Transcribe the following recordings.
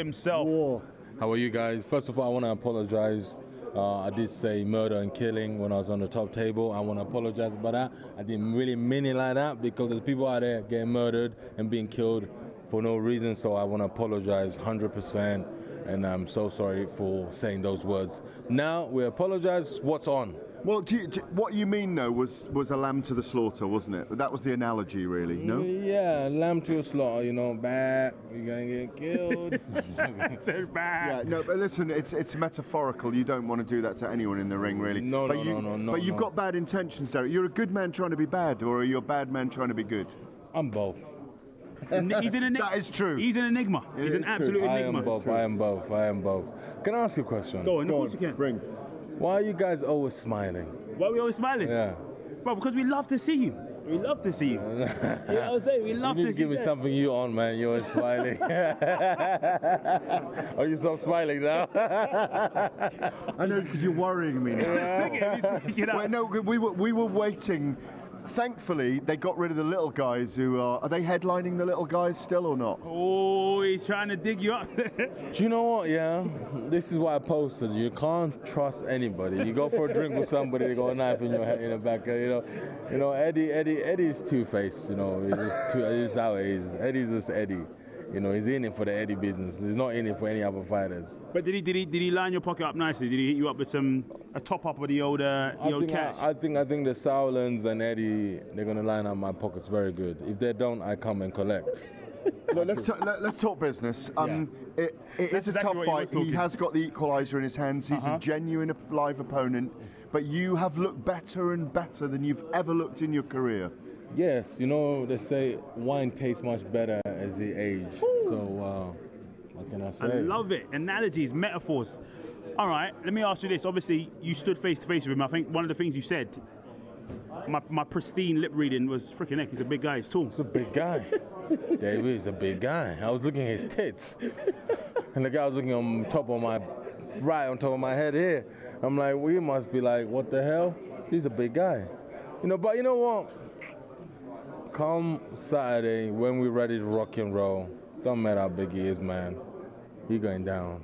War. War himself. War. How are you guys? First of all, I want to apologize. Uh, I did say murder and killing when I was on the top table. I want to apologize about that. I didn't really mean it like that because there's people out there getting murdered and being killed for no reason. So I want to apologize 100%. And I'm so sorry for saying those words. Now we apologize. What's on? Well, do you, do, what you mean though was was a lamb to the slaughter, wasn't it? That was the analogy, really. No. Yeah, lamb to a slaughter. You know, bad. You're gonna get killed. so bad. Yeah, no, but listen, it's it's metaphorical. You don't want to do that to anyone in the ring, really. No, but no, you, no, no, no, But you've no. got bad intentions, Derek. You're a good man trying to be bad, or are you a bad man trying to be good? I'm both. He's an enigma. That is true. He's an enigma. He's is an true. absolute I am both. I am both. I am both. Can I ask you a question? Go on, of course you can. Bring. Why are you guys always smiling? Why are we always smiling? Yeah. Bro, because we love to see you. We love to see you. you know what I'm saying? We love you to need to see give me something you on, man. You're smiling. oh, you stop smiling now? I know because you're worrying me now. Look at him, he's freaking out. Well, no, we were we were waiting. Thankfully, they got rid of the little guys. Who are are they headlining the little guys still or not? Oh, he's trying to dig you up. Do you know what? Yeah, this is what I posted. You can't trust anybody. You go for a drink with somebody, they got a knife in your head, in the back. Uh, you know, you know Eddie. Eddie. Eddie's two faced. You know, he's just two. It's how it is. Eddie's just Eddie. You know, he's in it for the Eddie business. He's not in it for any other fighters. but did he did he did he line your pocket up nicely? Did he hit you up with some a top up of the old uh, the I old think, cash? I, I think I think the Sauerlands and Eddie they're gonna line up my pockets very good. If they don't, I come and collect. Look, let's talk, let, us talk business. Um, it, it That's is a exactly tough fight. He has got the equaliser in his hands. He's Uh-huh. a genuine live opponent, but you have looked better and better than you've ever looked in your career. Yes, you know they say wine tastes much better as they age. So uh, what can I say? I love it. Analogies, metaphors. All right, let me ask you this. Obviously, you stood face to face with him. I think one of the things you said, my, my pristine lip reading was freaking heck. He's a big guy. He's tall. He's a big guy. David is a big guy. I was looking at his tits, and the guy was looking on top of my right on top of my head here. I'm like, well, you must be like, what the hell? He's a big guy, you know. But you know what? Come Saturday when we're ready to rock and roll, don't matter how big he is, man. He going down.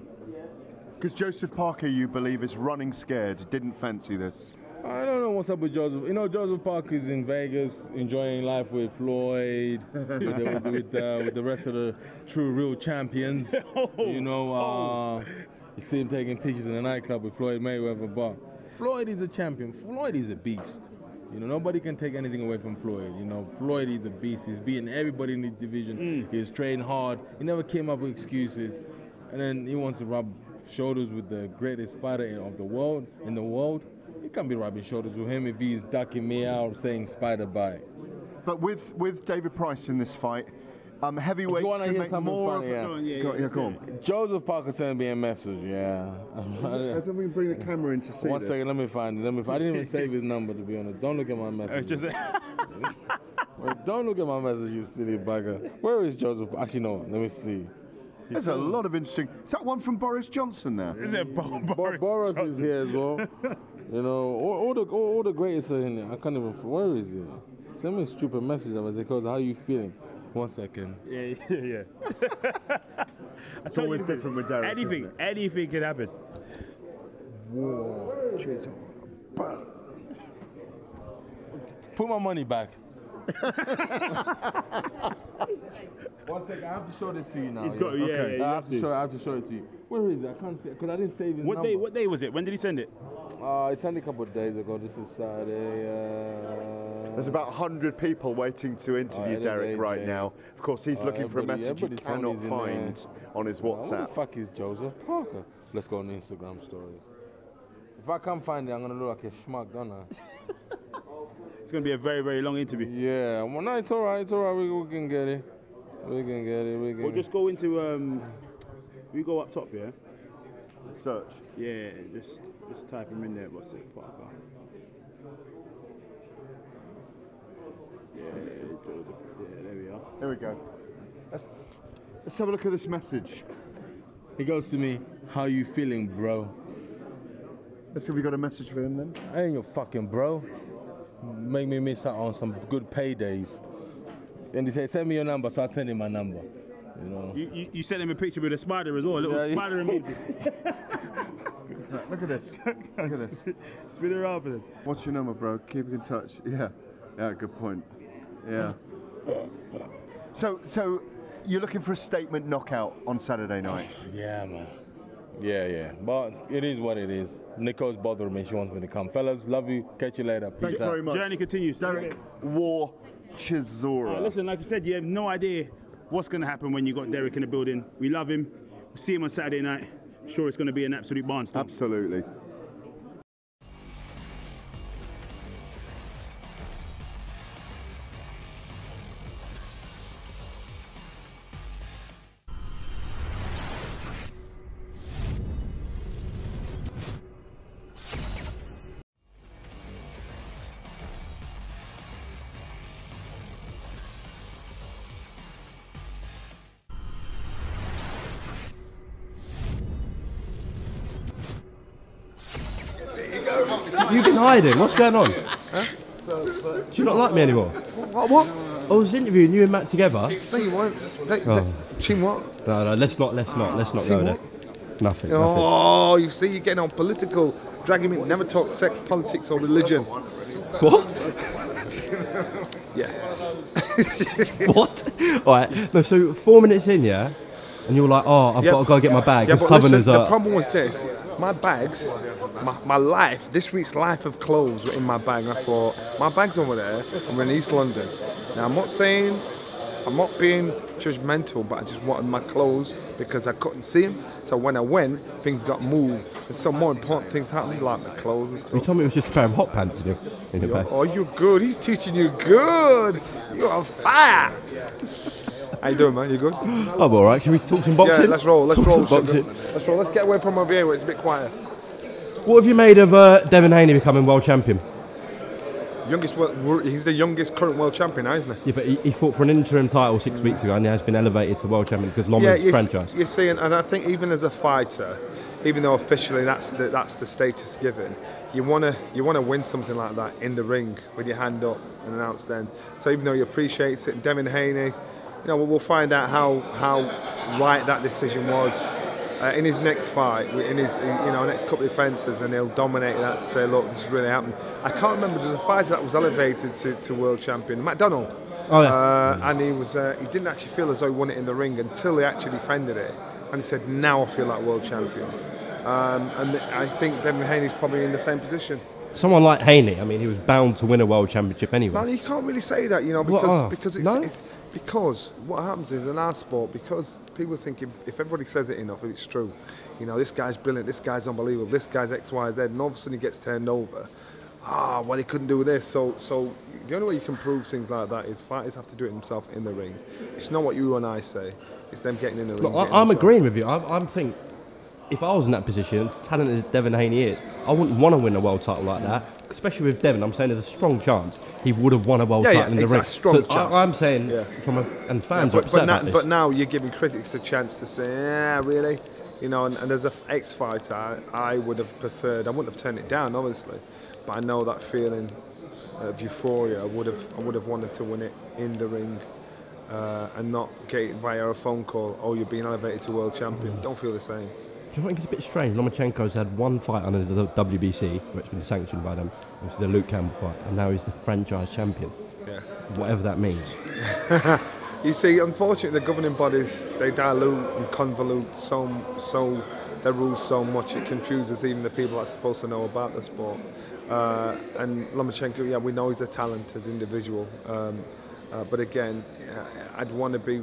Because Joseph Parker, you believe, is running scared, didn't fancy this. I don't know what's up with Joseph. You know, Joseph Parker's in Vegas enjoying life with Floyd, with, the, with, the, with, the, with the rest of the true, real champions. you know, uh, you see him taking pictures in the nightclub with Floyd Mayweather. But Floyd is a champion. Floyd is a beast. You know, nobody can take anything away from Floyd. You know, Floyd is a beast. He's beating everybody in his division. Mm. He's trained hard. He never came up with excuses. And then he wants to rub shoulders with the greatest fighter of the world, in the world. He can't be rubbing shoulders with him if he's ducking me out saying spider bite. But with, with David Price in this fight, um, heavyweights wanna can hear make something more funny, yeah? Go on, yeah, Go, yeah, yeah, go yeah. on. Joseph Parker sent me a message, yeah. Let me bring the camera in to see One this. second, let me find it. Let me. I didn't even save his number to be honest. Don't look at my message. It's just Wait, don't look at my message, you silly bugger. Where is Joseph? Actually, no. Let me see. There's a lot of interesting. Is that one from Boris Johnson there? is it Bo- Bo- Boris? Boris is here as well. You know, all, all the all, all the greatest are in there. I can't even. Where is he? Send me a stupid message. I was because how are you feeling? One second. Yeah, yeah, yeah. I told always different with Derek, Anything, anything can happen. War. Cheers. Put my money back. One second, I have to show this to you now. He's got, yeah, Okay. yeah, I have have to to. show. I have to show it to you. Where is it? I can't see it because I didn't save his What number. day? What day was it? When did he send it? Uh, sent it a couple of days ago. This is Saturday. Uh, There's about 100 people waiting to interview it is Derek eight, right yeah. now. Of course, he's looking for a message he everybody cannot Tony's in find on his Oh, Who the fuck is Joseph Parker? Let's go on Instagram stories. If I can't find it, I'm gonna look like a schmuck, don't I? It's going to be a very, very long interview. yeah, well, no, it's alright, it's alright, we, we can get it. We can get it, we can We'll just go into. Um, we go up top, yeah. Search. Yeah, just just type him in there. What's it, Parker? Yeah, Yeah, there we are. Here we go. Let's, let's have a look at this message. He goes to me, how you feeling, bro? Let's see if we got a message for him then. I ain't your fucking bro. Make me miss out on some good paydays. And he said, send me your number, so I send him my number. You know. You, you, you sent him a picture with a spider as well, a little Yeah, yeah. spider emoji. Look at this. Look at this. Spin it around for them. What's your number, bro? Keep in touch. Yeah. Yeah, good point. Yeah. So, so you're looking for a statement knockout on Saturday night. Yeah, man. Yeah, yeah. But it is what it is. Nico's bothering me. She wants me to come. Fellas, love you. Catch you later. Peace Thanks out. very much. Journey continues. Derek War Chisora. Oh, listen, like I said, you have no idea what's going to happen when you got Derek in the building. We love him. We'll see him on Saturday night. Sure, it's going to be an absolute barnstorm. Absolutely. Hiding. What's going on? Do you not like me anymore? What? What? I was interviewing you and Matt together. No, you won't. They, Oh. they, team what? No, no, let's not, let's not, let's not See go there. Nothing, nothing. Oh, you see, you're getting on political, dragging me. Never talk sex, politics, or religion. What? Yeah. what? All right. No, so four minutes in, yeah, and you're like, oh, I've Yep. got to go get my bag. Yeah, because but listen, Southerners the are. problem was this: my bags, my, my life, this week's life of clothes were in my bag. And I thought, my bag's over there. I'm in East London. Now, I'm not saying, I'm not being judgmental, but I just wanted my clothes because I couldn't see them. So when I went, things got moved. And some more important things happened, like my clothes and You stuff. told me it was just a pair of hot pants in your, in your bag. Oh, you're good. He's teaching you good. You're on fire. How you doing, man? You good? I'm all right. Can we talk some boxing? Yeah, let's roll. Let's roll. boxing. Let's roll. Let's get away from over here where it's a bit quiet. What have you made of uh, Devin Haney becoming world champion? Youngest, world, he's the youngest current world champion, now, isn't he? Yeah, but he, he fought for an interim title six weeks ago and he has been elevated to world champion because Loma's yeah, franchise. You see, seeing, and I think even as a fighter, even though officially that's the that's the status given, you wanna you wanna win something like that in the ring with your hand up and announce then. So even though he appreciates it, Devin Haney, you know, we'll find out how how right that decision was. Uh, in his next fight, in his you know next couple of defences, and he'll dominate that to say, look, this really happened. I can't remember. There was a fighter that was elevated to, to world champion, McDonnell. Oh, yeah. Uh, and he was uh, he didn't actually feel as though he won it in the ring until he actually defended it, and he said, "Now I feel like world champion." Um, and th- I think Devin Haney's probably in the same position. Someone like Haney, I mean, he was bound to win a world championship anyway. Well, you can't really say that, you know, What, because oh, because it's, no? it's because what happens is in our sport, because people think if, if everybody says it enough, it's true. You know, this guy's brilliant, this guy's unbelievable, this guy's X, Y, Z, and all of a sudden he gets turned over. Ah, well, he couldn't do this. So, so the only way you can prove things like that is fighters have to do it themselves in the ring. It's not what you and I say. It's them getting in the ring. Look, getting I, I'm agreeing with you. I, I'm think if I was in that position, talented as Devin Haney is, I wouldn't want to win a world title like that. Especially with Devin, I'm saying there's a strong chance he would have won a world Yeah, yeah, title in the exactly, ring. strong so chance. I, I'm saying Yeah. from a, and fans but, are upset but, now, about this. but now you're giving critics a chance to say, yeah, really? You know, and, and as an ex fighter, I, I would have preferred, I wouldn't have turned it down, obviously, but I know that feeling of euphoria. I would have, I would have wanted to win it in the ring uh, and not get it via a phone call, oh, you're being elevated to world champion. Don't feel the same. Do you think it's a bit strange? Lomachenko's had one fight under the WBC, where it's been sanctioned by them, which is the Luke Campbell fight, and now he's the franchise champion. Yeah. Whatever that means. You see, unfortunately, the governing bodies they dilute and convolute so so their rules so much it confuses even the people that's supposed to know about the sport. Uh, and Lomachenko, yeah, we know he's a talented individual, um, uh, but again, I'd want to be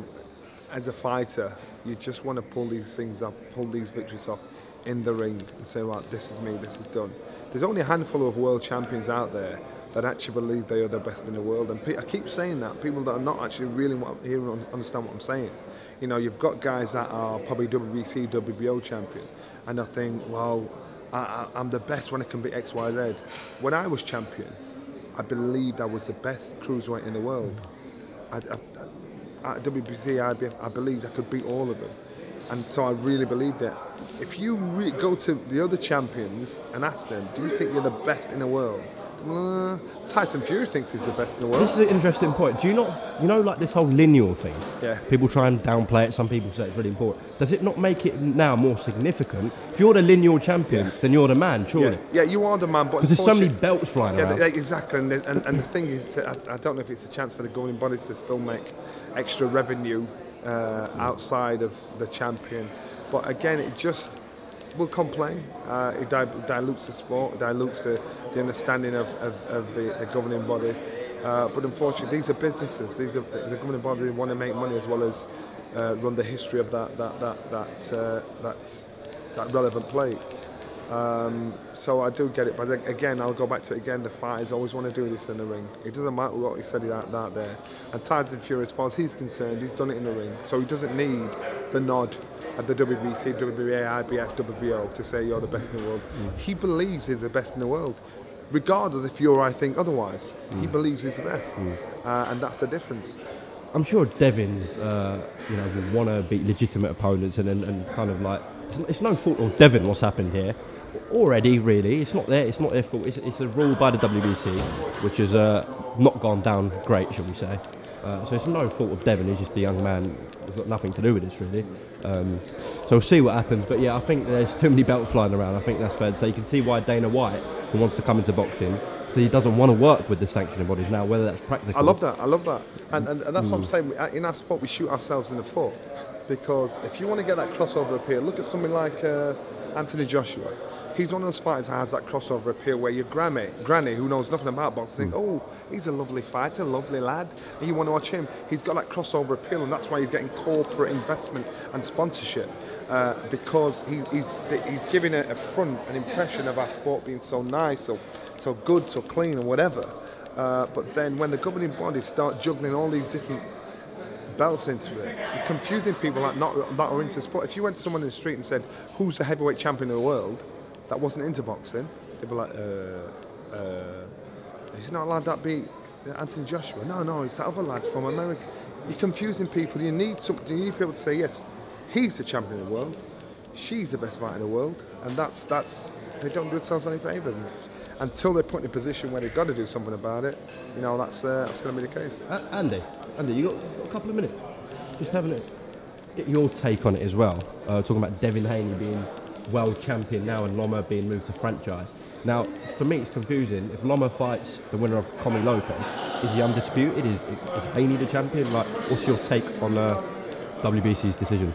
as a fighter. You just want to pull these things up, pull these victories off in the ring, and say, right, this is me, this is done. There's only a handful of world champions out there that actually believe they are the best in the world. And I keep saying that people that are not actually really hearing un- understand what I'm saying. You know, you've got guys that are probably WBC, WBO champion, and I think, well, I, I'm the best when I can be X, Y, Z. When I was champion, I believed I was the best cruiserweight in the world. I, I, at WBC, I, I believed I could beat all of them. And so I really believed it. If you re- go to the other champions and ask them, do you think you're the best in the world? Uh, Tyson Fury thinks he's the best in the world. This is an interesting point. Do you not, you know, like this whole lineal thing? Yeah. People try and downplay it. Some people say it's really important. Does it not make it now more significant? If you're the lineal champion, then you're the man, Yeah, surely. yeah, you are the man, but Because there's so many belts flying Yeah, around. th- exactly. And the, and, and the thing is, I, I don't know if it's a chance for the governing bodies to still make extra revenue uh, outside of the champion. But again, it just will complain. Uh, it di- dilutes the sport, dilutes the, the understanding of, of, of the, the governing body. Uh, but unfortunately, these are businesses. These are the, governing body want to make money as well as uh, run the history of that that that that uh, that's, that relevant plate. Um, so I do get it, but again, I'll go back to it again. The fighters always want to do this in the ring. It doesn't matter what he said out, out there. And Tyson Fury, as far as he's concerned, he's done it in the ring, so he doesn't need the nod at the WBC, WBA, IBF, WBO to say you're the best in the world. He believes he's the best in the world, regardless if you or I think otherwise. He believes he's the best, uh, and that's the difference. I'm sure Devin, uh, you know, will want to beat legitimate opponents and, and, and kind of like it's no fault of Devin what's happened here. Already, really, it's not their it's not their fault. It's, it's a rule by the WBC, which has uh, not gone down great, shall we say? Uh, so it's no fault of Devin, He's just a young man. He's got nothing to do with this, really. Um, so we'll see what happens. But yeah, I think there's too many belts flying around. I think that's fair to say. You can see why Dana White, who wants to come into boxing, so he doesn't want to work with the sanctioning bodies now. Whether that's practical. I love that. I love that. And, and, and that's what I'm saying. Uh, In our sport, we shoot ourselves in the foot. Because if you want to get that crossover appeal, look at something like uh, Anthony Joshua. He's one of those fighters that has that crossover appeal where your granny, granny who knows nothing about boxing, think, oh, he's a lovely fighter, lovely lad, and you want to watch him. He's got that crossover appeal, and that's why he's getting corporate investment and sponsorship. Uh, because he's, he's, he's giving a, a front, an impression of our sport being so nice, so, so good, so clean, or whatever. Uh, but then when the governing bodies start juggling all these different belts into it, you're confusing people that not that are into sport. If you went to someone in the street and said, "Who's the heavyweight champion of the world?" that wasn't into boxing, they'd be like, "Uh, uh, he's not allowed that beat Anthony Joshua." No, no, it's that other lad from America. You're confusing people. You need some. You need people to say, "Yes, he's the champion of the world. She's the best fighter in the world," and that's that's they don't do themselves any favours. Until they're put in a position where they've got to do something about it, you know that's uh, that's going to be the case. A- Andy, Andy, you got, got a couple of minutes? Just having it. Get your take on it as well. Uh, talking about Devin Haney being world champion now and Loma being moved to franchise. Now, for me, it's confusing. If Loma fights the winner of Commey Lopez, is he undisputed? Is, is, is Haney the champion? Like, what's your take on uh, WBC's decision?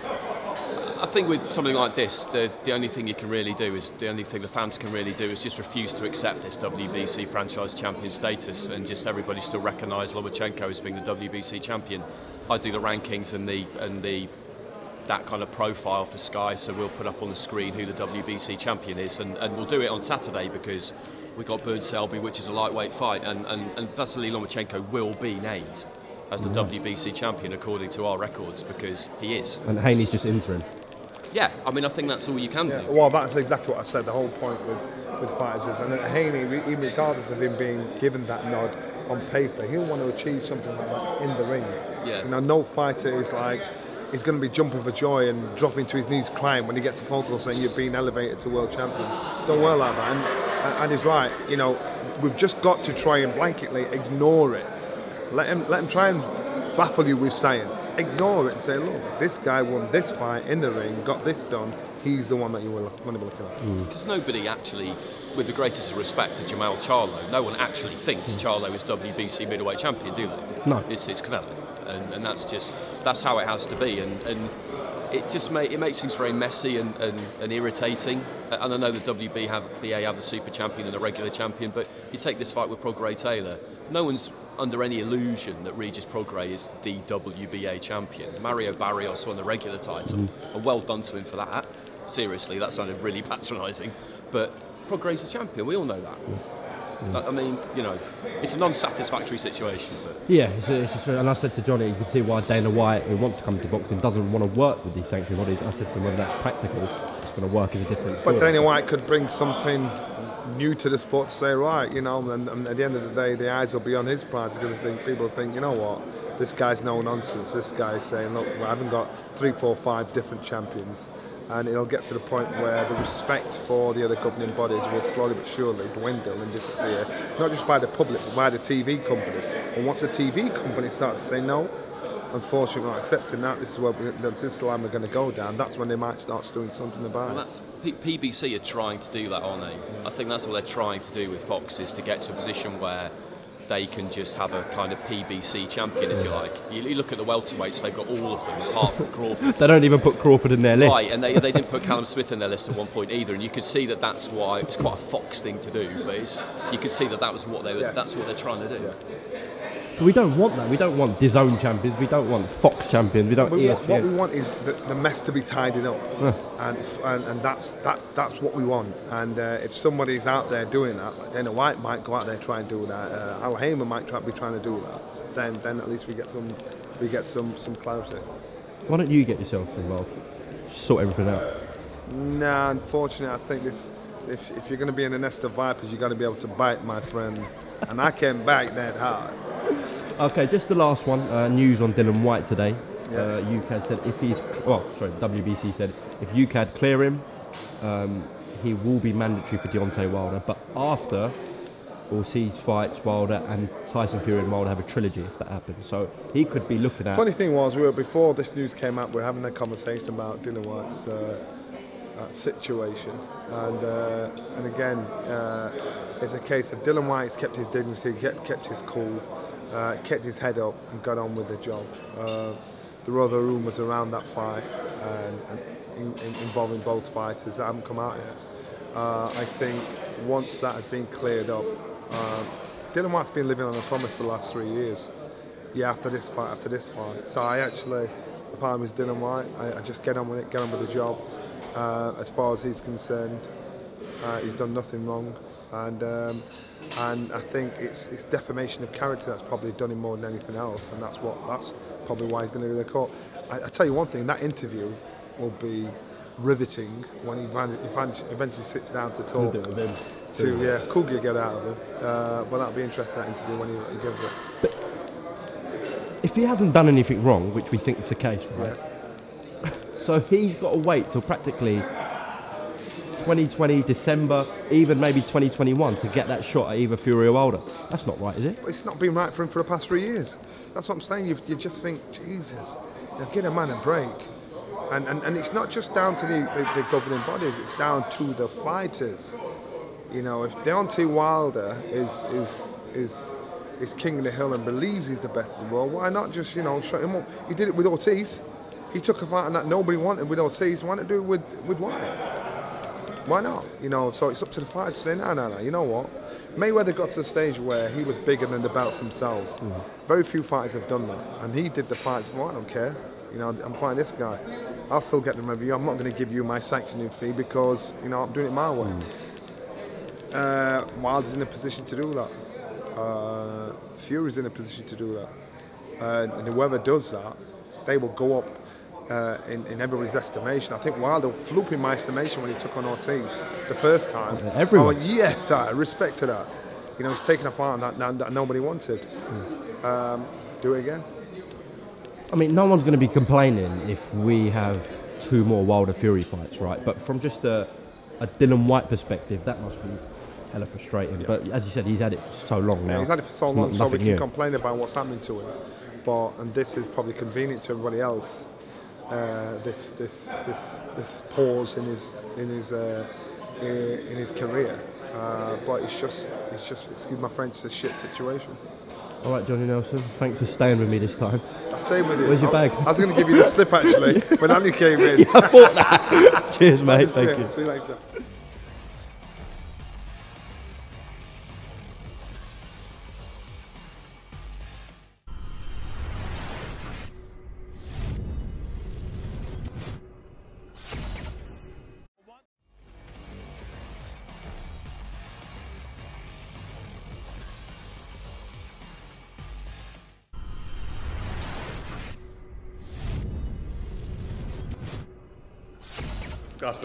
I think with something like this, the, the only thing you can really do is the only thing the fans can really do is just refuse to accept this WBC franchise champion status and just everybody still recognise Lomachenko as being the WBC champion. I do the rankings and the and the that kind of profile for Sky, so we'll put up on the screen who the WBC champion is, and, and we'll do it on Saturday because we've got Bird Selby, which is a lightweight fight, and, and, and Vasily Lomachenko will be named as the WBC champion according to our records because he is. And Haney's just interim. Yeah, I mean, I think that's all you can Yeah, do. well, that's exactly what I said. The whole point with, with fighters is, and Haney, even regardless of him being given that nod on paper, he'll want to achieve something like that in the ring. Yeah. You know, no fighter is like he's going to be jumping for joy and dropping to his knees crying when he gets a phone call saying you've been elevated to world champion. Don't worry like that. And, and, and he's right. You know, we've just got to try and blanketly ignore it. Let him let him try and baffle you with science. Ignore it and say, look, this guy won this fight in the ring, got this done. He's the one that you will want to be looking at. Mm. Because nobody actually, with the greatest respect to Jermall Charlo, no one actually thinks mm. Charlo is WBC middleweight champion, do they? No. It's, it's Canelo. And, and that's just, that's how it has to be. And, and it just make, it makes things very messy and, and, and irritating. And I know the WBA have, have the super champion and the regular champion, but you take this fight with Prograis Taylor, no one's under any illusion that Regis Prograis is the WBA champion. Mario Barrios won the regular title, and well done to him for that. Seriously, that sounded really patronising, but Prograis the champion. We all know that. I- I mean, you know, it's a non-satisfactory situation, but Yeah, it's a, it's a, and I said to Johnny, you can see why Dana White, who wants to come to boxing, doesn't want to work with these sanctioning bodies. I said to him, whether that's practical, it's going to work as a different story. But Dana White could bring something new to the sport to say, right, you know, and, and at the end of the day, the eyes will be on his prize. He's going to think, people think, you know what, this guy's no nonsense. This guy's saying, look, I haven't got three, four, five different champions. and it'll get to the point where the respect for the other governing bodies will slowly but surely dwindle and disappear, not just by the public, but by the TV companies. And once the TV companies start to say no, unfortunately not accepting that, this is where we, this is the line we're going to go down, that's when they might start doing something about Well, it. P- PBC are trying to do that, aren't they? I think that's what they're trying to do with Fox is to get to a position where they can just have a kind of PBC champion, if you like. You, you look at the welterweights; they've got all of them apart from Crawford. They don't even put Crawford in their list. Right, and they, they didn't put Callum Smith in their list at one point either, and you could see that that's why it's quite a Fox thing to do, but it's, you could see that that was what they were, Yeah. that's what they're trying to do. But we don't want that. We don't want DAZN champions. We don't want Fox champions. We don't We want, what we want is the, the mess to be tidied up, and, and and that's that's that's what we want. And uh, if somebody's out there doing that, like Dana White might go out there and try and do that. Uh, Al Haymon might try, be trying to do that. Then then at least we get some we get some some clarity. Why don't you get yourself involved? Sort everything out. Nah, unfortunately, I think this. If, if you're going to be in a nest of vipers, you've got to be able to bite, my friend. And I can't bite that hard. Okay, just the last one. Uh, news on Dillian Whyte today. Yeah. Uh, UKAD said if he's, well, sorry, WBC said if UKAD clear him, um, he will be mandatory for Deontay Wilder. But after, we'll see fights Wilder and Tyson Fury and Wilder have a trilogy if that happens. So he could be looking at. Funny thing was, we were before this news came out. We were having a conversation about Dillian Whyte's uh, uh, situation, and uh, and again, uh, it's a case of Dillian Whyte's kept his dignity, kept, kept his cool, uh, kept his head up, and got on with the job. Uh, there were other rumours around that fight, and, and in, in, involving both fighters that haven't come out yet. Uh, I think once that has been cleared up, uh, Dillian Whyte's been living on a promise for the last three years yeah, after this fight, after this fight. So I actually, if I was Dillian Whyte, I, I just get on with it, get on with the job. Uh, as far as he's concerned, uh, he's done nothing wrong, and um, and I think it's it's defamation of character that's probably done him more than anything else, and that's what that's probably why he's going to go to the court. I, I tell you one thing, that interview will be riveting when he eventually sits down to talk it to yeah, cool get out of him. Uh, but that'll be interesting that interview when he, he gives it. if he hasn't done anything wrong, which we think is the case, right? So he's got to wait till practically 2020 December, even maybe 2021 to get that shot at either Fury or Wilder. That's not right, is it? It's not been right for him for the past three years. That's what I'm saying. You, you just think, Jesus, know, get a man a break. And, and, and it's not just down to the, the, the governing bodies, it's down to the fighters. You know, if Deontay Wilder is, is, is, is king of the hill and believes he's the best in the world, why not just, you know, shut him up? He did it with Ortiz. He took a fight that nobody wanted with Ortiz. Why not do it with, with Wyatt? Why not? You know, so it's up to the fighters to say, no, no, no, you know what? Mayweather got to the stage where he was bigger than the belts themselves. Very few fighters have done that. And he did the fights, well, I don't care. You know, I'm fighting this guy. I'll still get the revenue. I'm not going to give you my sanctioning fee because, you know, I'm doing it my way. Uh, Wilder's in a position to do that. Uh, Fury's in a position to do that. Uh, and whoever does that, they will go up uh, in, in everybody's estimation. I think Wilder flew in my estimation when he took on Ortiz the first time. Everyone. I went, yes, I respect to that. You know, he's taking a fight that, that, that nobody wanted. Um, do it again. I mean, no one's going to be complaining if we have two more Wilder Fury fights, right? But from just a, a Dillian Whyte perspective, that must be hella frustrating. But as you said, he's had it for so long now. He's had it for so long, not- so we can new. complain about what's happening to him. But and this is probably convenient to everybody else. Uh, this this this this pause in his in his uh, in his career. Uh, but it's just it's just excuse my French, it's a shit situation. All right, Johnny Nelson, thanks for staying with me this time. I stay with you. Where's your I- bag? I was going to give you the slip actually when Andy came in. I thought that. Cheers, mate. Thank you. See you later.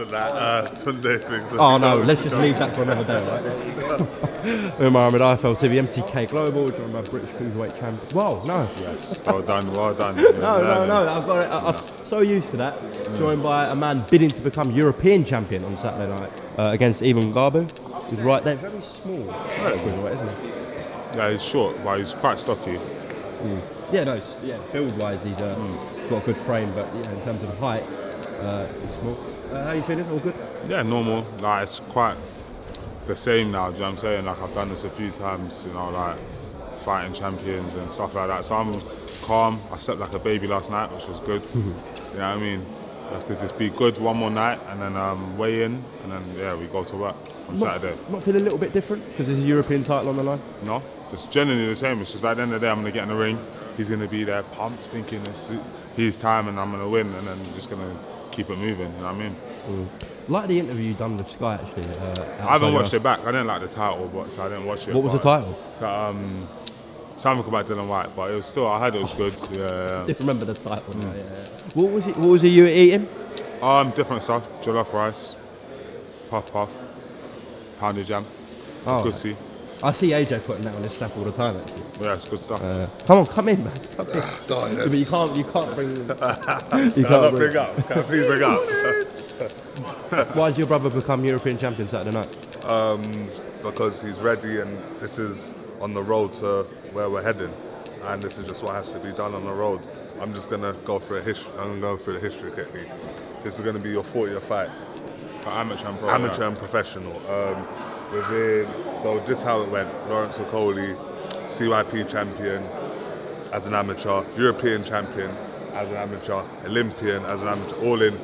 Discussing that uh, thing. so Oh no, let's just leave that for another day, right? Umar Ahmed, IFL TV, MTK Global, joined by British Cruiserweight Champion. Whoa, no. Yes, well done, well done. No, no, no, I've got it. I- I'm so used to that. Joined by a man bidding to become European champion on Saturday night uh, against Yves Ngabu. He's right there, very small. Cruiserweight, isn't he? Yeah, he's short, but he's quite stocky. Yeah, no, yeah. Field wise, he's uh, got a good frame, but yeah, in terms of height, uh, he's small. Uh, how you feeling? All good? Yeah, normal. Like it's quite the same now. Do you know what I'm saying? Like I've done this a few times. You know, like fighting champions and stuff like that. So I'm calm. I slept like a baby last night, which was good. you know what I mean? Have to just be good one more night and then um, weigh in and then yeah we go to work on Not, Saturday. not feel a little bit different because there's a European title on the line. No, just generally the same. It's just at the end of the day I'm gonna get in the ring. He's gonna be there pumped, thinking it's his time and I'm gonna win, and then just gonna keep it moving. You know what I mean? Like the interview you done with Sky actually. Uh, I haven't watched it back. I didn't like the title, but so I didn't watch it. What was the title? So, um, something about Dillian Whyte, but it was still. I heard it was good. Yeah. Didn't remember the title. no, yeah. What was it? What was it you were eating? Um, different stuff. Jollof rice, puff puff, pounded jam, Oh, see. I see AJ putting that on his snap all the time. Actually. Yeah, it's good stuff. Uh, come on, come in, man. Come in. Darn Yeah, but you can't, you can't bring. you can't not bring. bring up. Can I please bring up? Why did your brother become European champion Saturday night? um, because he's ready and this is on the road to where we're heading. And this is just what has to be done on the road. I'm just gonna go for a history. I'm gonna go through the history quickly. This is gonna be your 40th fight, But amateur and pro. amateur yeah. and professional. Um, within so just how it went. Lawrence Okolie, CYP champion as an amateur, European champion as an amateur, Olympian as an amateur, all in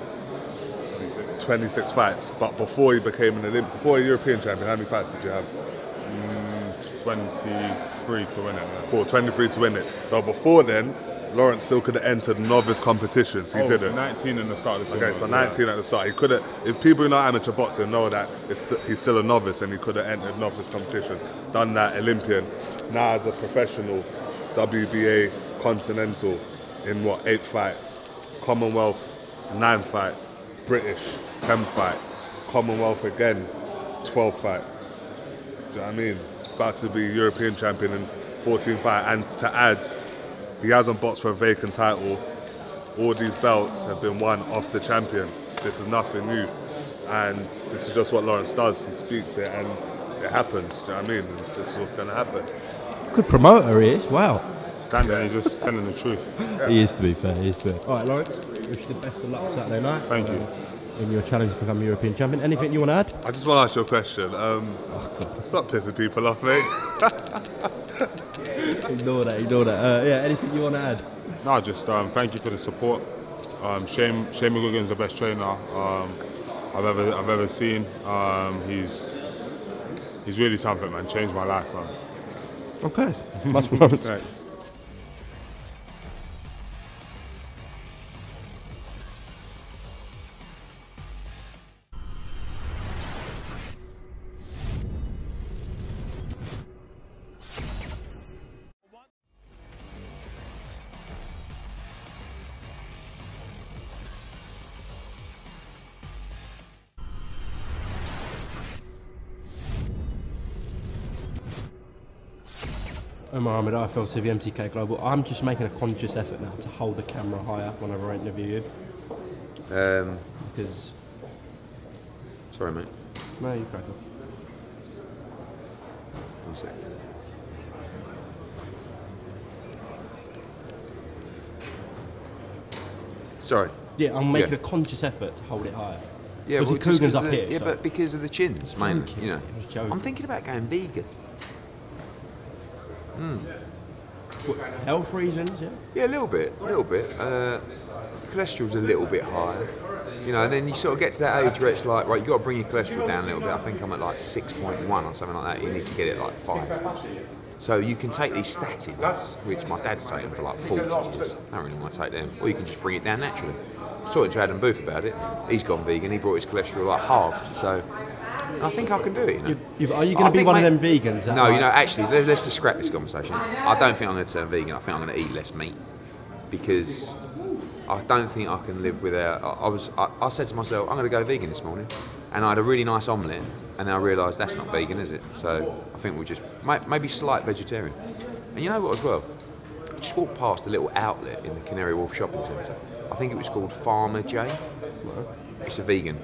26 fights. But before he became an Olymp- before a European champion, how many fights did you have? Mm, 23 to win it. Cool, 23 to win it. So before then, Lawrence still could have entered novice competitions. He Oh, didn't. 19 in the start of the Okay, tournament. so yeah. 19 at the start. He could have, if people who know amateur boxing know that it's st- he's still a novice and he could have entered novice competition, done that Olympian. Now as a professional, WBA Continental in what, eighth fight, Commonwealth, nine fight, British, 10 fight, Commonwealth again, 12 fight. Do you know what I mean? It's about to be European champion in 14 fight, and to add, he hasn't boxed for a vacant title. All these belts have been won off the champion. This is nothing new, and this is just what Lawrence does. He speaks it, and it happens. Do you know what I mean? And this is what's going to happen. Good promoter he is. Wow. Standing, he's just telling the truth. He is to be fair. He is to be. All right, Lawrence. Wish you the best of luck Saturday night. Thank you. In your challenge to become European champion. Anything you want to add? I just want to ask you a question. Um, stop pissing people off, mate. Ignore that. Ignore that. Uh, yeah. Anything you want to add? No, just um, thank you for the support. Um, Shane Shane McGuigan's the best trainer um, I've ever I've ever seen. Um, he's he's really something, man. Changed my life, man. Okay. Much more. Right. Omar Ahmed, IFL TV, MTK Global. I'm just making a conscious effort now to hold the camera higher whenever I interview you Um, because sorry, mate. no, you crack on. One sec. Sorry. Yeah, I'm making Yeah. a conscious effort to hold it higher. Yeah, Because well, the up the, here, Yeah, so- but because of the chins, mainly. You know, I was joking. I'm thinking about going vegan. Health reasons, yeah. Yeah, a little bit, a little bit. Uh, cholesterol's a little bit higher. You know, and then you sort of get to that age where it's like, right, you've got to bring your cholesterol down a little bit. I think I'm at like 6.1 or something like that. You need to get it like 5. So you can take these statins, which my dad's taken for like 40 years. I don't really want to take them. Or you can just bring it down naturally. I talked to Adam Booth about it. He's gone vegan. He brought his cholesterol like halved. So I think I can do it, you know. You- you've- are you going to be one of them vegans? No, like- you know, actually, let's, let's just scrap this conversation. I don't think I'm going to turn vegan. I think I'm going to eat less meat because I don't think I can live without. I, I was. I, I said to myself, I'm going to go vegan this morning, and I had a really nice omelette, and then I realised that's not vegan, is it? So I think we'll just maybe slight vegetarian. And you know what as well? I just walked past a little outlet in the Canary Wharf shopping centre. I think it was called Farmer J. It's a vegan.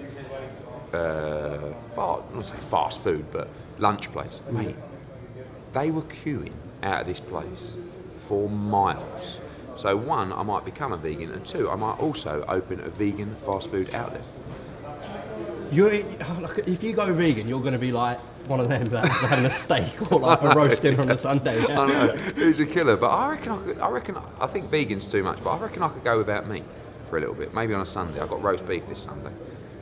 Uh, fast, don't say fast food, but lunch place. Mate, they were queuing out of this place for miles. So one, I might become a vegan, and two, I might also open a vegan fast food outlet. Like, if you go vegan, you're going to be like one of them that's having a steak or like a roast dinner on a Sunday. yeah? I know it's a killer, but I reckon I could. I reckon I think vegan's too much, but I reckon I could go without meat for a little bit. Maybe on a Sunday. I got roast beef this Sunday.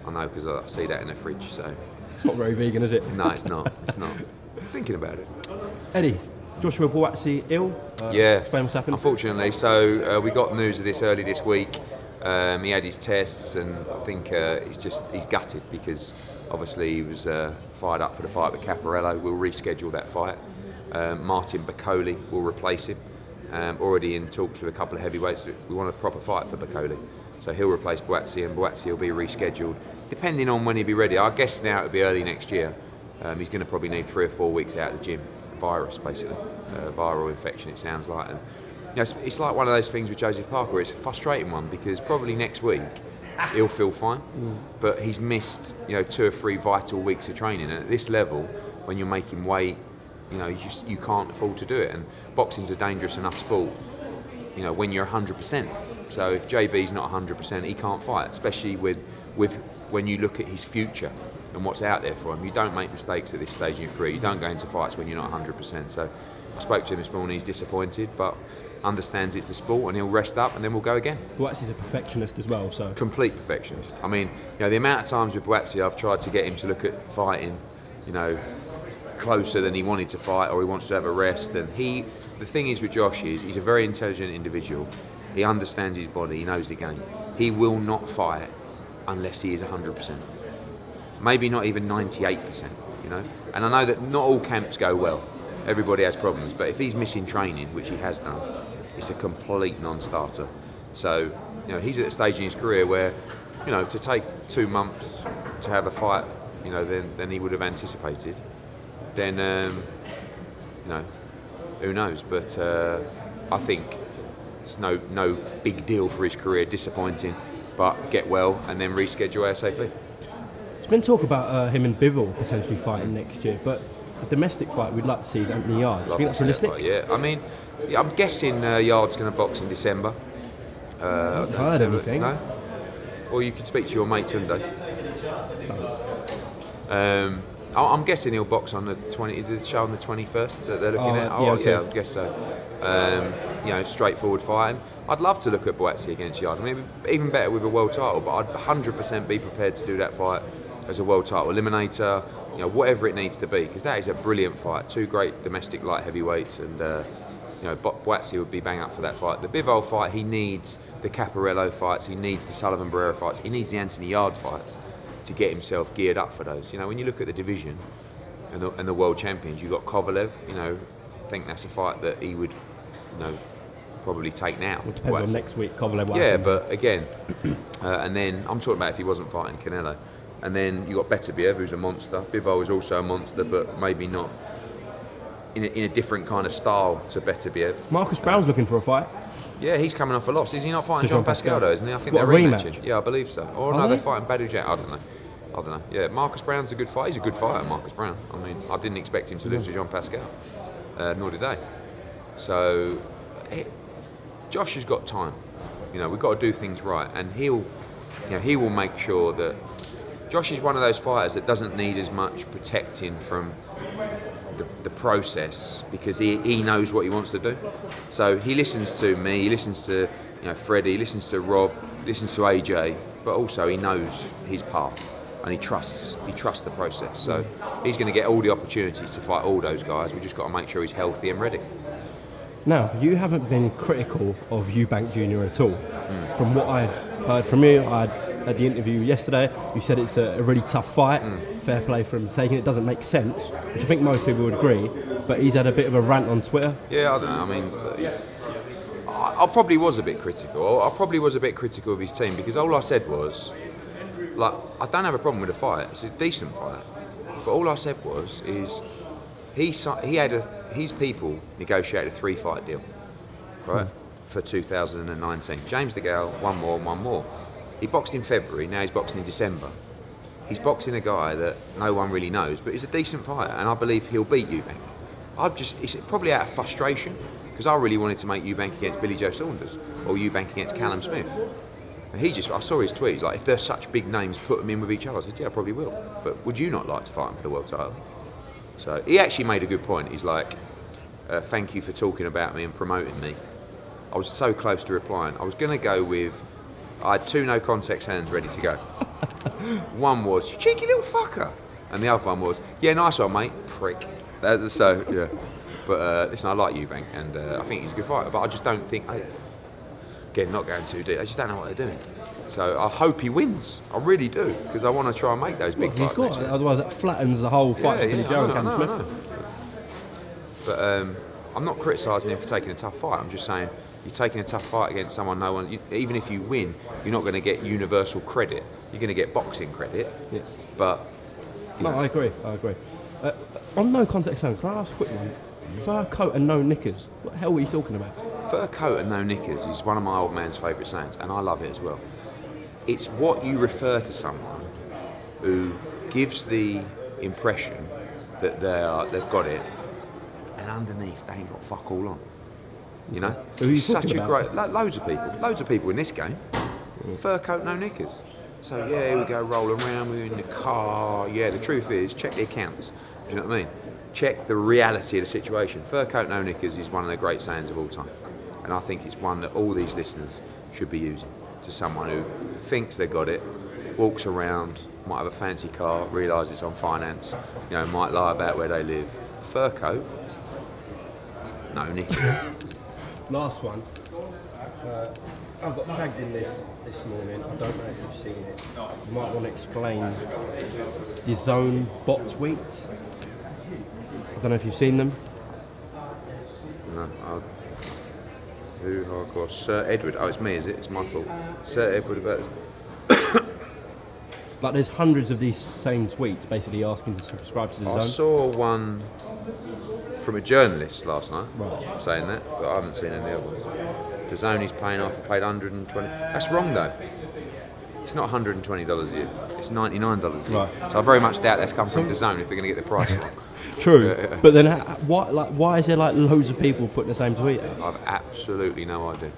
I know because I see that in the fridge. So It's not very vegan, is it? no, it's not. It's not. Thinking about it. Eddie, Joshua Buatsi ill. Uh, Yeah. Explain what's happened. Unfortunately, so uh, we got news of this early this week. Um, he had his tests, and I think uh, he's just he's gutted because obviously he was uh, fired up for the fight with Caparello. We'll reschedule that fight. Um, Martin Bakole will replace him. Um, already in talks with a couple of heavyweights. We want a proper fight for Bakole, so he'll replace Buatsi, and Buatsi will be rescheduled depending on when he'll be ready. I guess now it'll be early next year. Um, he's going to probably need three or four weeks out of the gym. Virus, basically, uh, viral infection. It sounds like. And, you know, it's, it's like one of those things with Joseph Parker. It's a frustrating one because probably next week he'll feel fine, but he's missed you know two or three vital weeks of training. And at this level, when you're making weight, you know you just you can't afford to do it. And boxing's a dangerous enough sport. You know when you're 100%. So if JB's not 100%, he can't fight, especially with with when you look at his future and what's out there for him. You don't make mistakes at this stage in your career. You don't go into fights when you're not 100%. So I spoke to him this morning. He's disappointed, but understands it's the sport and he'll rest up and then we'll go again. Buatsi's a perfectionist as well, so Complete perfectionist. I mean, you know, the amount of times with Buatsi I've tried to get him to look at fighting, you know, closer than he wanted to fight or he wants to have a rest. And he, the thing is with Josh is he's a very intelligent individual. He understands his body. He knows the game. He will not fight unless he is 100%. Maybe not even 98%, you know. And I know that not all camps go well. Everybody has problems. But if he's missing training, which he has done, it's a complete non-starter. So, you know, he's at a stage in his career where, you know, to take two months to have a fight, you know, than, than he would have anticipated, then, um, you know, who knows? But uh, I think it's no no big deal for his career. Disappointing, but get well and then reschedule ASAP. there's been talk about uh, him and Bivol potentially fighting next year, but the domestic fight we'd like to see is Anthony Yarde. Do you think that's see that fight, Yeah, I mean, I'm guessing uh, Yarde's going to box in December. Uh, haven't heard December- anything. No. Or you could speak to your mate Tunde. Um, I- I'm guessing he'll box on the 20. Is the show on the 21st that they're looking Oh, at? yeah, Oh, okay. yeah, I guess so. Um, you know, straightforward fight. I'd love to look at Buatsi against Yarde. I mean, even better with a world title, but I'd 100% be prepared to do that fight as a world title eliminator. You know, whatever it needs to be, because that is a brilliant fight. Two great domestic light heavyweights, and uh, you know, Bo- Buatsi would be bang up for that fight. The Bivol fight, he needs the Caparello fights, he needs the Sullivan Barrera fights, he needs the Anthony Yarde fights to get himself geared up for those. You know, when you look at the division and the, and the world champions, you've got Kovalev. You know, I think that's a fight that he would, you know, probably take now. It depends on next week. Kovalev. Yeah, but again, uh, and then I'm talking about if he wasn't fighting Canelo. And then you got Beterbiev, who's a monster. Bivol is also a monster, but maybe not in a, in a different kind of style to Beterbiev. Marcus Browne's looking for a fight. Yeah, he's coming off a loss. Is he not fighting John Jean Pascal, though, isn't he? I think What, they're rematch? Yeah, I believe so. Or Are no, they're fighting Badou Jack. I don't know. I don't know. Yeah, Marcus Browne's a good fight. He's a good fighter, Marcus Browne. I mean, I didn't expect him to lose to John Pascal, uh, nor did they. So, it, Josh has got time. You know, we've got to do things right, and he'll, you know, he will make sure that Josh is one of those fighters that doesn't need as much protecting from the, the process because he, he knows what he wants to do. So he listens to me, he listens to you know Freddie, he listens to Rob, he listens to AJ, but also he knows his path and he trusts he trusts the process. So he's going to get all the opportunities to fight all those guys. We just got to make sure he's healthy and ready. Now, you haven't been critical of Eubank Jr. at all. From what I've heard from you, I had the interview yesterday. You said it's a, a really tough fight. Mm. Fair play for him taking it. Doesn't make sense, which I think most people would agree. But he's had a bit of a rant on Twitter. Yeah, I don't know. I mean, I, I probably was a bit critical. I probably was a bit critical of his team because all I said was, like, I don't have a problem with the fight. It's a decent fight, but all I said was, is he he had a his people negotiated a three fight deal, right, hmm. for 2019. James DeGale, one more, one more. He boxed in February. Now he's boxing in December. He's boxing a guy that no one really knows, but he's a decent fighter, and I believe he'll beat Eubank. I'm just, it's probably out of frustration because I really wanted to make Eubank against Billy Joe Saunders or Eubank against Callum Smith. And he just, I saw his tweets, like, if they're such big names, put them in with each other. I said, yeah, I probably will. But would you not like to fight him for the world title? So he actually made a good point. He's like, uh, thank you for talking about me and promoting me. I was so close to replying. I was going to go with, I had two no context hands ready to go. one was, you cheeky little fucker. And the other one was, yeah, nice one, mate. Prick. That, so, yeah. But uh, listen, I like Eubank and uh, I think he's a good fighter, but I just don't think, I, again, not going too deep, I just don't know what they're doing. So I hope he wins. I really do, because I want to try and make those big He's fights. got it, otherwise that flattens the whole fight Yeah, for Billy yeah, I know, I know. But um, I'm not criticising him for taking a tough fight. I'm just saying you're taking a tough fight against someone no one. You, even if you win, you're not going to get universal credit. You're going to get boxing credit. Yes. But No, know, I agree. I agree. Uh, on no context zone, can I ask a quick one? Fur coat and no knickers. What the hell were you talking about? fur coat and no knickers is one of my old man's favourite sayings, and I love it as well. It's what you refer to someone who gives the impression that they are, they've got it, and underneath they ain't got fuck all on. You know, Who you such a about? great, lo- loads of people, loads of people in this game. Mm. Fur coat, no knickers. So yeah, here we go rolling around. We're in the car. Yeah, the truth is, check the accounts. Do you know what I mean? Check the reality of the situation. Fur coat, no knickers is one of the great sayings of all time, and I think it's one that all these listeners should be using to someone who thinks they got it, walks around, might have a fancy car, realises it's on finance, you know, might lie about where they live. Fur coat, no knickers. Last one. Uh, I got tagged in this this morning. I don't know if you've seen it. You might want to explain the zone bot tweets. I don't know if you've seen them. No, I'll, who hardcore? Sir Edward. Oh, it's me, is it? It's my fault. Sir Edward about. Like there's hundreds of these same tweets basically asking to subscribe to the I zone. I saw one from a journalist last night Right. saying that, but I haven't seen any other ones. Zone paying off. Paid 120. That's wrong though. It's not 120 dollars a year. It's 99 dollars a year. Right. So I very much doubt that's come from the zone if they're going to get the price wrong. True, Yeah, yeah. but then ha- why like why is there like loads of people putting the same tweet? out? I've absolutely no idea.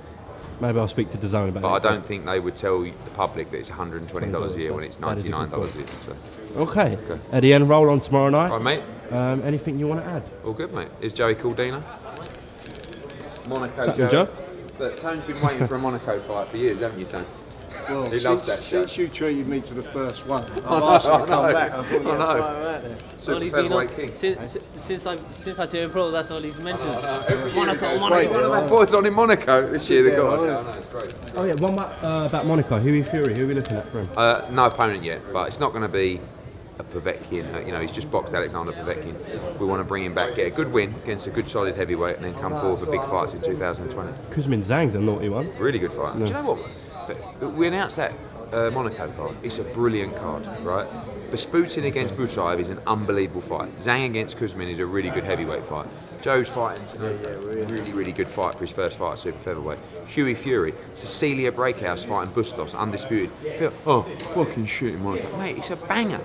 Maybe I'll speak to DAZN about it. But I don't think they would tell the public that it's 120 dollars a year when it's That is a good 99 dollars a year. So. Okay. Okay. Eddie, and roll on tomorrow night. All right, mate. Um, anything you want to add? All good, mate. Is Joey Cordina? Monaco Joe. Joe? But Tone's been waiting for a Monaco fight for years, haven't you, Tone? Well, He loves that show. Since you treated me to the first one, I've I asked you to come back. I thought you I had know. fire out there. Super All he's been featherweight on, king. since, since I since I turned pro, that's all he's mentioned. Every year Monaco, he goes, Monaco. One of my boys on in Monaco this year. They Yeah, got. Yeah, I know, it's great. Oh yeah, one about, uh, about Monaco. Who are Fury? Who are we looking at for him? Uh, no opponent yet, but it's not going to be a Povetkin. You know, he's just boxed Alexander Povetkin. We want to bring him back, get a good win against a good solid heavyweight, and then come forward for big fights in 2020. Kuzmin Zhang's the naughty one. Really good fight. Do you know what? But we announced that uh, Monaco card. It's a brilliant card, right? Besputin against Butaev is an unbelievable fight. Zhang against Kuzmin is a really good heavyweight fight. Joe's fighting tonight. really, really good fight for his first fight at super featherweight. Hughie Fury, Cecilia Brækhus fighting Bustos, undisputed. Oh, fucking shit in Monaco. Mate, it's a banger.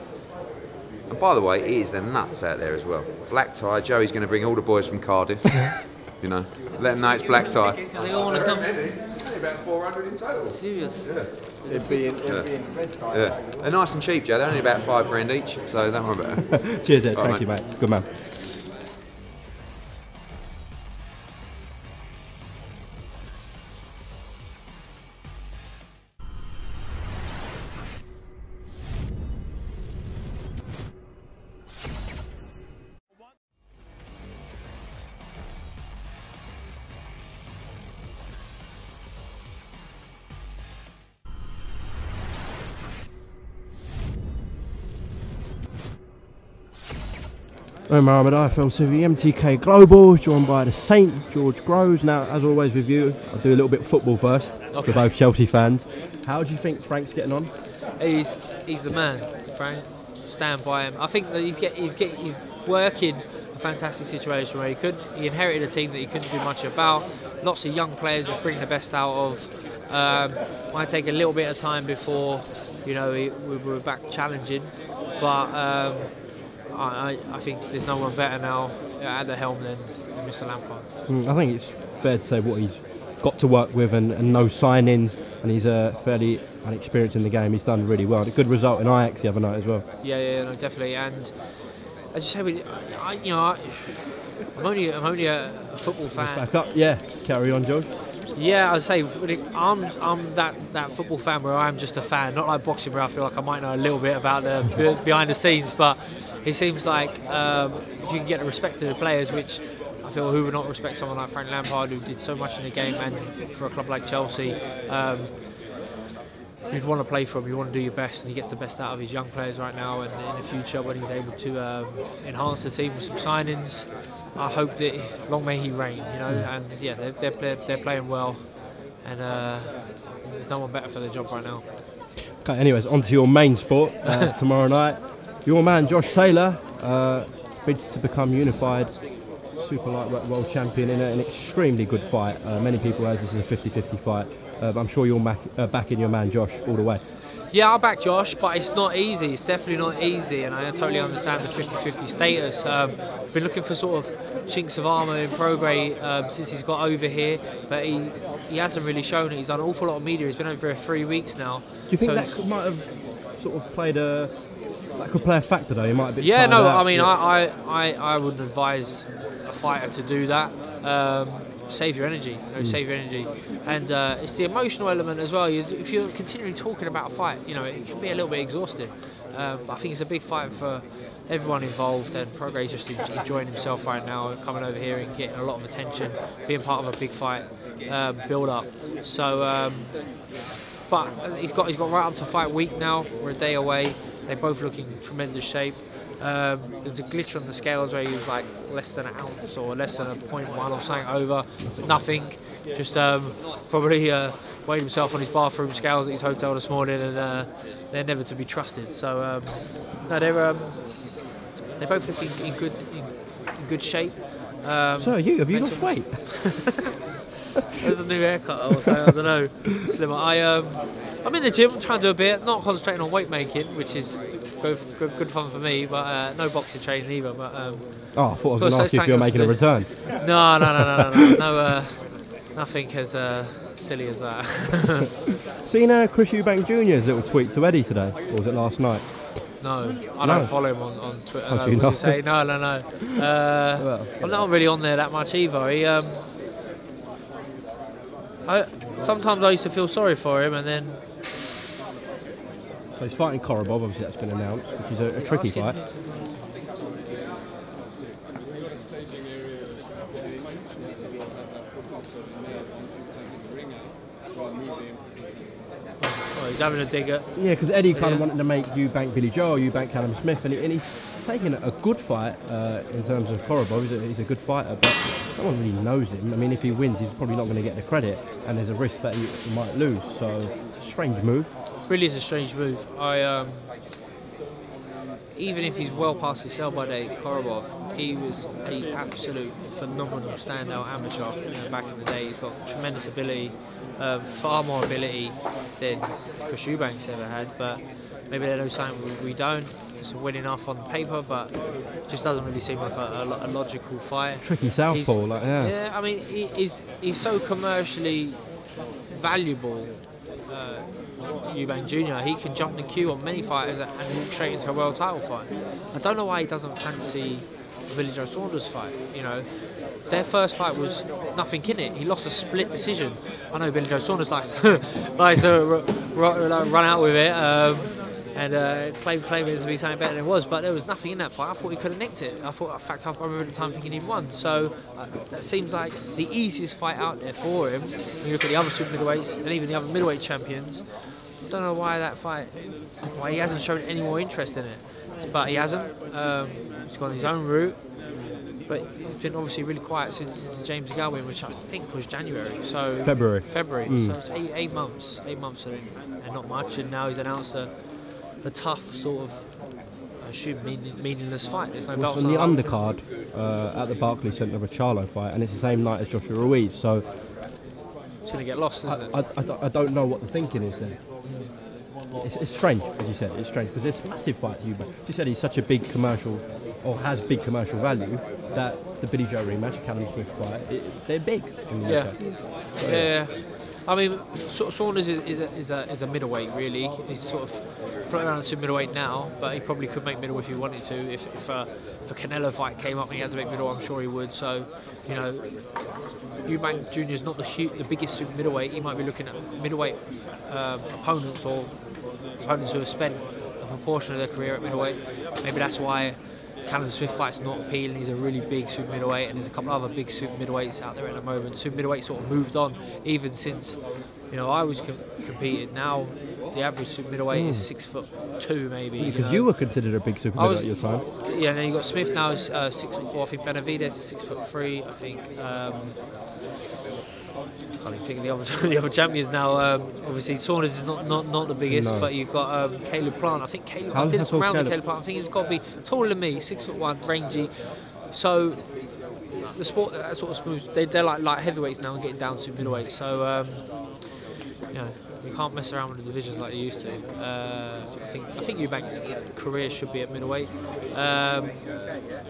And by the way, it is the nuts out there as well. Black tie, Joey's going to bring all the boys from Cardiff. you know, let them know it's black tie. Do they all want to come? Only about 400 in total. Serious? It'd be in, it'd be in red tie. Yeah, they're nice and cheap, Joe. They're only about five grand each, so don't worry about it. Cheers, Ed. All right, Thank you, mate. Good man. Omar Ahmed, IFL TV, MTK Global, joined by the Saint George Groves. Now, as always with you, I'll do a little bit of football first. Okay. For both Chelsea fans. How do you think Frank's getting on? He's he's the man, Frank. Stand by him. I think that he's get, he's get, he's working a fantastic situation where he could he inherited a team that he couldn't do much about. Lots of young players which bringing the best out of. Um, might take a little bit of time before you know we, we were back challenging, but um, I, I think there's no one better now at the helm than, Mr. Lampard. Mm, I think it's fair to say what he's got to work with and, and no signings, and he's uh, fairly unexperienced in the game. He's done really well. A good result in Ajax the other night as well. Yeah, yeah, no, definitely. And as you say, we, I, you know, I, I'm only I'm only a, a football fan. Back up, yeah. Carry on, George. Yeah, I'd say I'm I'm that, that football fan where I'm just a fan, not like boxing where I feel like I might know a little bit about the behind the scenes. But it seems like um, if you can get the respect of the players, which I feel who would not respect someone like Frank Lampard who did so much in the game, and for a club like Chelsea. Um, You'd want to play for him. You want to do your best, and he gets the best out of his young players right now. And in the future, when he's able to um, enhance the team with some signings, I hope that long may he reign. You know, and yeah, they're they're, play, they're playing well, and uh, there's no one better for the job right now. Okay, anyways, on to your main sport uh, tomorrow night. Your man Josh Taylor uh, bids to become unified super lightweight world champion in an extremely good fight. Uh, many people as this is a 50-50 fight. But I'm sure you're back, uh, backing your man Josh all the way. Yeah, I'll back Josh, but it's not easy. It's definitely not easy, and I totally understand the 50-50 status. Um, I've been looking for sort of chinks of armour in Prograis um, since he's got over here, but he he hasn't really shown it. He's done an awful lot of media. He's been over here three weeks now. Do you think So that could, might have sort of played a that could play a factor though? He might have Yeah, no, out. I mean, Yeah. I, I, I, I wouldn't advise a fighter to do that. Um, save your energy, you know, Mm. save your energy. And uh, it's the emotional element as well. You, if you're continually talking about a fight, you know, it can be a little bit exhausting. Um, but I think it's a big fight for everyone involved, and Prograis just enjoying himself right now, coming over here and getting a lot of attention, being part of a big fight um, build up. So, um, but he's got he's got right up to fight week now. We're a day away. They're both looking tremendous shape. Um, was a glitch on the scales where he was like less than an ounce or less than a point one or something over. But nothing. Just um, probably uh, weighed himself on his bathroom scales at his hotel this morning, and uh, they're never to be trusted. So um, no, they're um, they both look in, in good in, in good shape. Um, So you have you lost weight? There's a new haircut or something, I don't know. Slimmer. I um, I'm in the gym trying to do a bit, not concentrating on weight making, which is good, good, good fun for me, but uh, no boxing training either. But um, Oh, I thought I was going to ask you if you were making a return. No, no, no, no, no, no, no uh, nothing as uh, silly as that. Seen uh, Chris Eubank Jr.'s little tweet to Eddie today, or was it last night? No, I No. don't follow him on, on Twitter. No, you not? you say? No, no, no. Uh, I'm not really on there that much either. He, um, I, sometimes I used to feel sorry for him, and then So he's fighting Korobov, obviously that's been announced, which is a, a tricky fight. oh, he's having a dig at. Yeah, because Eddie kind Yeah. of wanted to make Eubank Billy Joe, Eubank Callum Smith, and, he, and he's taking a good fight uh, in terms of Korobov. He's a, he's a good fighter, but no one really knows him. I mean, if he wins, he's probably not going to get the credit, and there's a risk that he, might lose. So strange move. Really is a strange move. I um, even if he's well past his sell by date, Korobov, he was a absolute phenomenal standout amateur you know, back in the day. He's got tremendous ability, um, far more ability than Chris Eubanks ever had. But maybe they know something we don't. It's a win enough on paper, but it just doesn't really seem like a, a, a logical fight. Tricky southpaw, like, yeah. Yeah, I mean, he, he's he's so commercially valuable. Uh, Eubank Jr. He can jump the queue on many fighters and walk straight into a world title fight. I don't know why he doesn't fancy Billy Joe Saunders fight. You know, their first fight was nothing in it. He lost a split decision. I know Billy Joe Saunders likes likes to r- r- run out with it. Um, and uh, claim claim it to be something better than it was, but there was nothing in that fight. I thought he could have nicked it. I thought, in fact, I remember the time thinking he won. So uh, that seems like the easiest fight out there for him. When you look at the other super middleweights and even the other middleweight champions, I don't know why that fight, why he hasn't shown any more interest in it. But he hasn't. Um, he's gone his own route. But he's been obviously really quiet since, since the James DeGale win, which I think was January. So February. February. Mm. So it's eight, eight months. Eight months and, and not much. And now he's announced a, a tough sort of, I assume, meaning, meaningless fight. There's no Well, belts it's on the on the line for him. undercard uh, at the Barclays Centre of a Charlo fight, and it's the same night as Joshua Ruiz. So It's going to get lost, isn't it? I, I, don't- I don't know what the thinking is there. It's, it's strange, as you said. It's strange because it's a massive fight. You, you said he's such a big commercial, or has big commercial value that the Billy Joe rematch, Callum Smith fight, it, they're big. In the Yeah. So, Yeah. I mean, Sa- Saunders is, a, is, a, is a middleweight, really. He's sort of floating around a middleweight now, but he probably could make middle if he wanted to. If, if, a, if a Canelo fight came up and he had to make middle, I'm sure he would. So, you know, Eubank Jr. is not the hu- the biggest super middleweight. He might be looking at middleweight um, opponents or opponents who have spent a proportion of their career at middleweight. Maybe that's why Callum Smith fight's not appealing. He's a really big super middleweight, and there's a couple of other big super middleweights out there at the moment. Super middleweight sort of moved on, even since you know I was com- competing. Now the average super middleweight is Mm. six foot two, maybe. Because know. you were considered a big super was- at your time. Yeah, and then you got Smith now is uh, six foot four. I think Benavidez is six foot three. I think. Um, can't even think of the other the other champions now. Um, obviously, Saunders is not, not, not the biggest, No. but you've got um, Caleb Plant. I think Caleb. How- I did some with Caleb? Caleb Plant. I think he's got to be taller than me, six foot one, rangy. So the sport that sort of. They, they're like light heavyweights now and getting down to middleweight. So um, you know. You can't mess around with the divisions like you used to. Uh, I think I think Eubank's career should be at middleweight, um,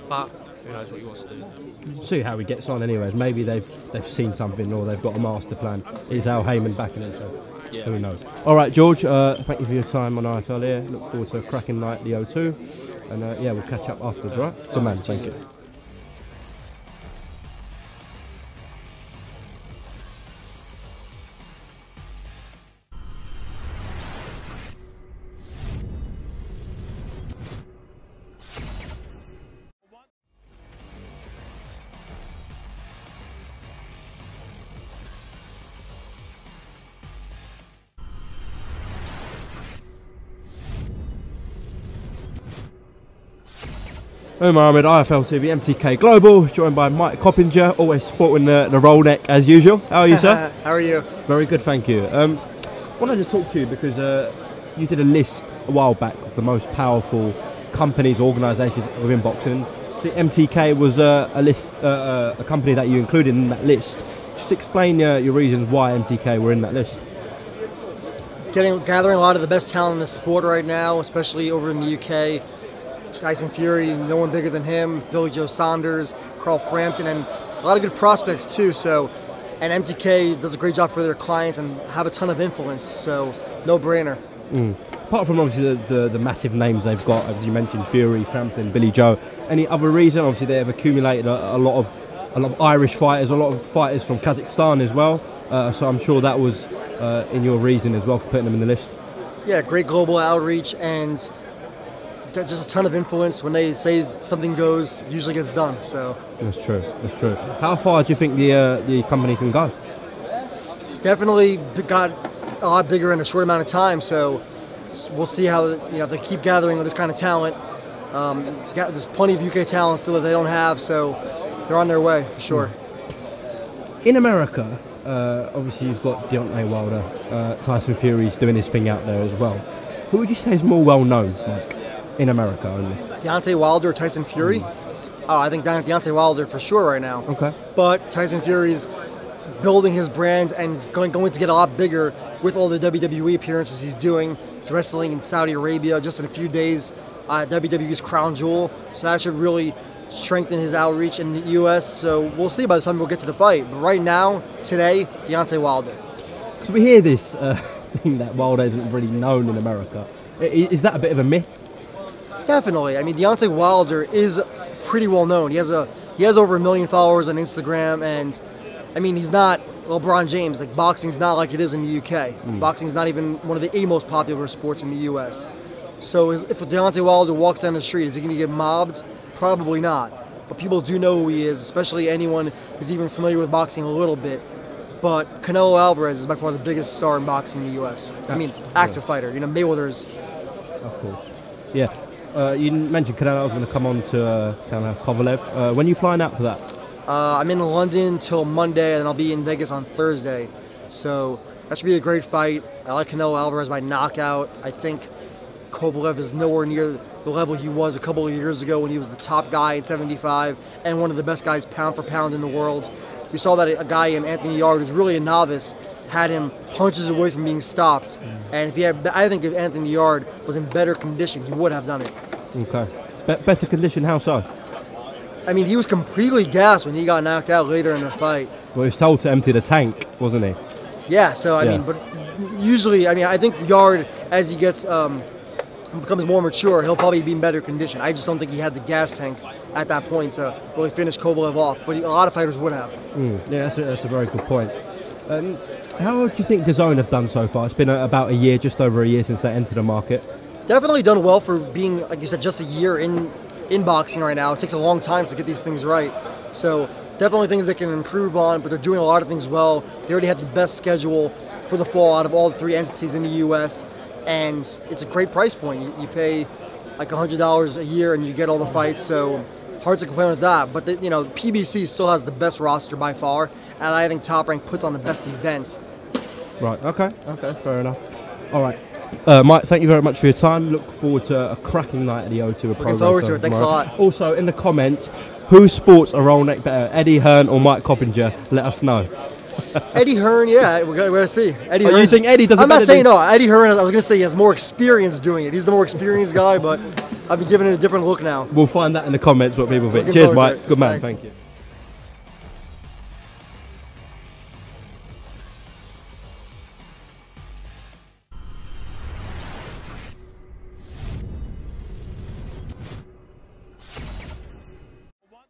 but who knows what he wants to do. See how he gets on, anyways. Maybe they've they've seen something or they've got a master plan. Is Al Haymon backing it? So Yeah. who knows? All right, George. Uh, thank you for your time on IFL here. Look forward to a cracking night at the O2, and uh, yeah, we'll catch up afterwards. all Right? Good man. Thank you. Hey Mohammed, IFL TV, MTK Global, joined by Mike Coppinger, always sporting the, the roll neck as usual. How are you, sir? How are you? Very good, thank you. Um, wanted to talk to you because uh, you did a list a while back of the most powerful companies, organisations within boxing. See, MTK was uh, a list, uh, uh, a company that you included in that list. Just explain uh, your reasons why MTK were in that list. Getting gathering a lot of the best talent in the sport right now, especially over in the UK. Tyson Fury, no one bigger than him. Billy Joe Saunders, Carl Frampton, and a lot of good prospects too. So, and MTK does a great job for their clients and have a ton of influence. So, no brainer. Mm. Apart from obviously the, the, the massive names they've got, as you mentioned, Fury, Frampton, Billy Joe. Any other reason? Obviously, they have accumulated a, a lot of a lot of Irish fighters, a lot of fighters from Kazakhstan as well. Uh, so I'm sure that was uh, in your reason as well for putting them in the list. Yeah, great global outreach and just a ton of influence. When they say something goes, usually gets done. So. That's true. That's true. How far do you think the uh, the company can go? It's definitely got a lot bigger in a short amount of time. So we'll see how you know they keep gathering this kind of talent. Um, got, there's plenty of UK talent still that they don't have, so they're on their way for sure. In America, uh, obviously you've got Deontay Wilder, uh, Tyson Fury's doing his thing out there as well. Who would you say is more well known, like in America only? Deontay Wilder, or Tyson Fury. Oh, I think De- Deontay Wilder for sure right now. Okay. But Tyson Fury's building his brand and going, going to get a lot bigger with all the WWE appearances he's doing. He's wrestling in Saudi Arabia just in a few days. Uh, WWE's Crown Jewel, so that should really strengthen his outreach in the U.S. So we'll see by the time we'll get to the fight. But right now, today, Deontay Wilder. Because we hear this uh, thing that Wilder isn't really known in America. Is that a bit of a myth? Definitely. I mean, Deontay Wilder is pretty well known. He has a he has over a million followers on Instagram, and I mean, he's not LeBron James. Like boxing's not like it is in the UK. Mm. Boxing's not even one of the most popular sports in the US. So is, if Deontay Wilder walks down the street, is he going to get mobbed? Probably not. But people do know who he is, especially anyone who's even familiar with boxing a little bit. but Canelo Alvarez is by far the biggest star in boxing in the U.S. I mean, active yeah. fighter. You know, Mayweather's. Of course. Yeah. Uh, you mentioned Canelo's going to come on to uh, kind of Kovalev. Uh, when are you flying out for that? Uh, I'm in London till Monday, and then I'll be in Vegas on Thursday. So that should be a great fight. I like Canelo Alvarez by knockout. I think Kovalev is nowhere near the level he was a couple of years ago when he was the top guy at 75 and one of the best guys pound for pound in the world. We saw that a guy in Anthony Yarde, who's really a novice, had him punches away from being stopped. And if he had, I think if Anthony Yarde was in better condition, he would have done it. Okay. Be- better condition, how so? I mean, he was completely gassed when he got knocked out later in the fight. Well, he was told to empty the tank, wasn't he? Yeah, so I Yeah. mean, but usually, I mean, I think Yarde, as he gets um, becomes more mature, he'll probably be in better condition. I just don't think he had the gas tank at that point to really finish Kovalev off. But he, a lot of fighters would have. Mm, yeah, that's a, that's a very good point. Um, how do you think DAZN have done so far? It's been a, about a year, just over a year since they entered the market. Definitely done well for being, like you said, just a year in in boxing right now. It takes a long time to get these things right. So definitely things they can improve on, but they're doing a lot of things well. They already have the best schedule for the fall out of all the three entities in the U.S. And it's a great price point. You, you pay like $100 a year and you get all the fights. So hard to complain with that. But the, you know, PBC still has the best roster by far, and I think Top Rank puts on the best events. Right. Okay. Okay. Fair enough. All right. Uh, Mike, thank you very much for your time. Look forward to a cracking night at the O2. Looking forward to it. Thanks a lot. Also, in the comments, who sports a roll neck better, Eddie Hearn or Mike Coppinger? Let us know. Eddie Hearn, yeah, we're gonna, we're gonna see. Eddie Oh, you Hearn. think Eddie does I'm not saying no. Eddie Hearn. I was gonna say he has more experience doing it. He's the more experienced guy, but I've been giving it a different look now. We'll find that in the comments what people think. Looking Cheers, Mike. Good man. Thanks. Thank you.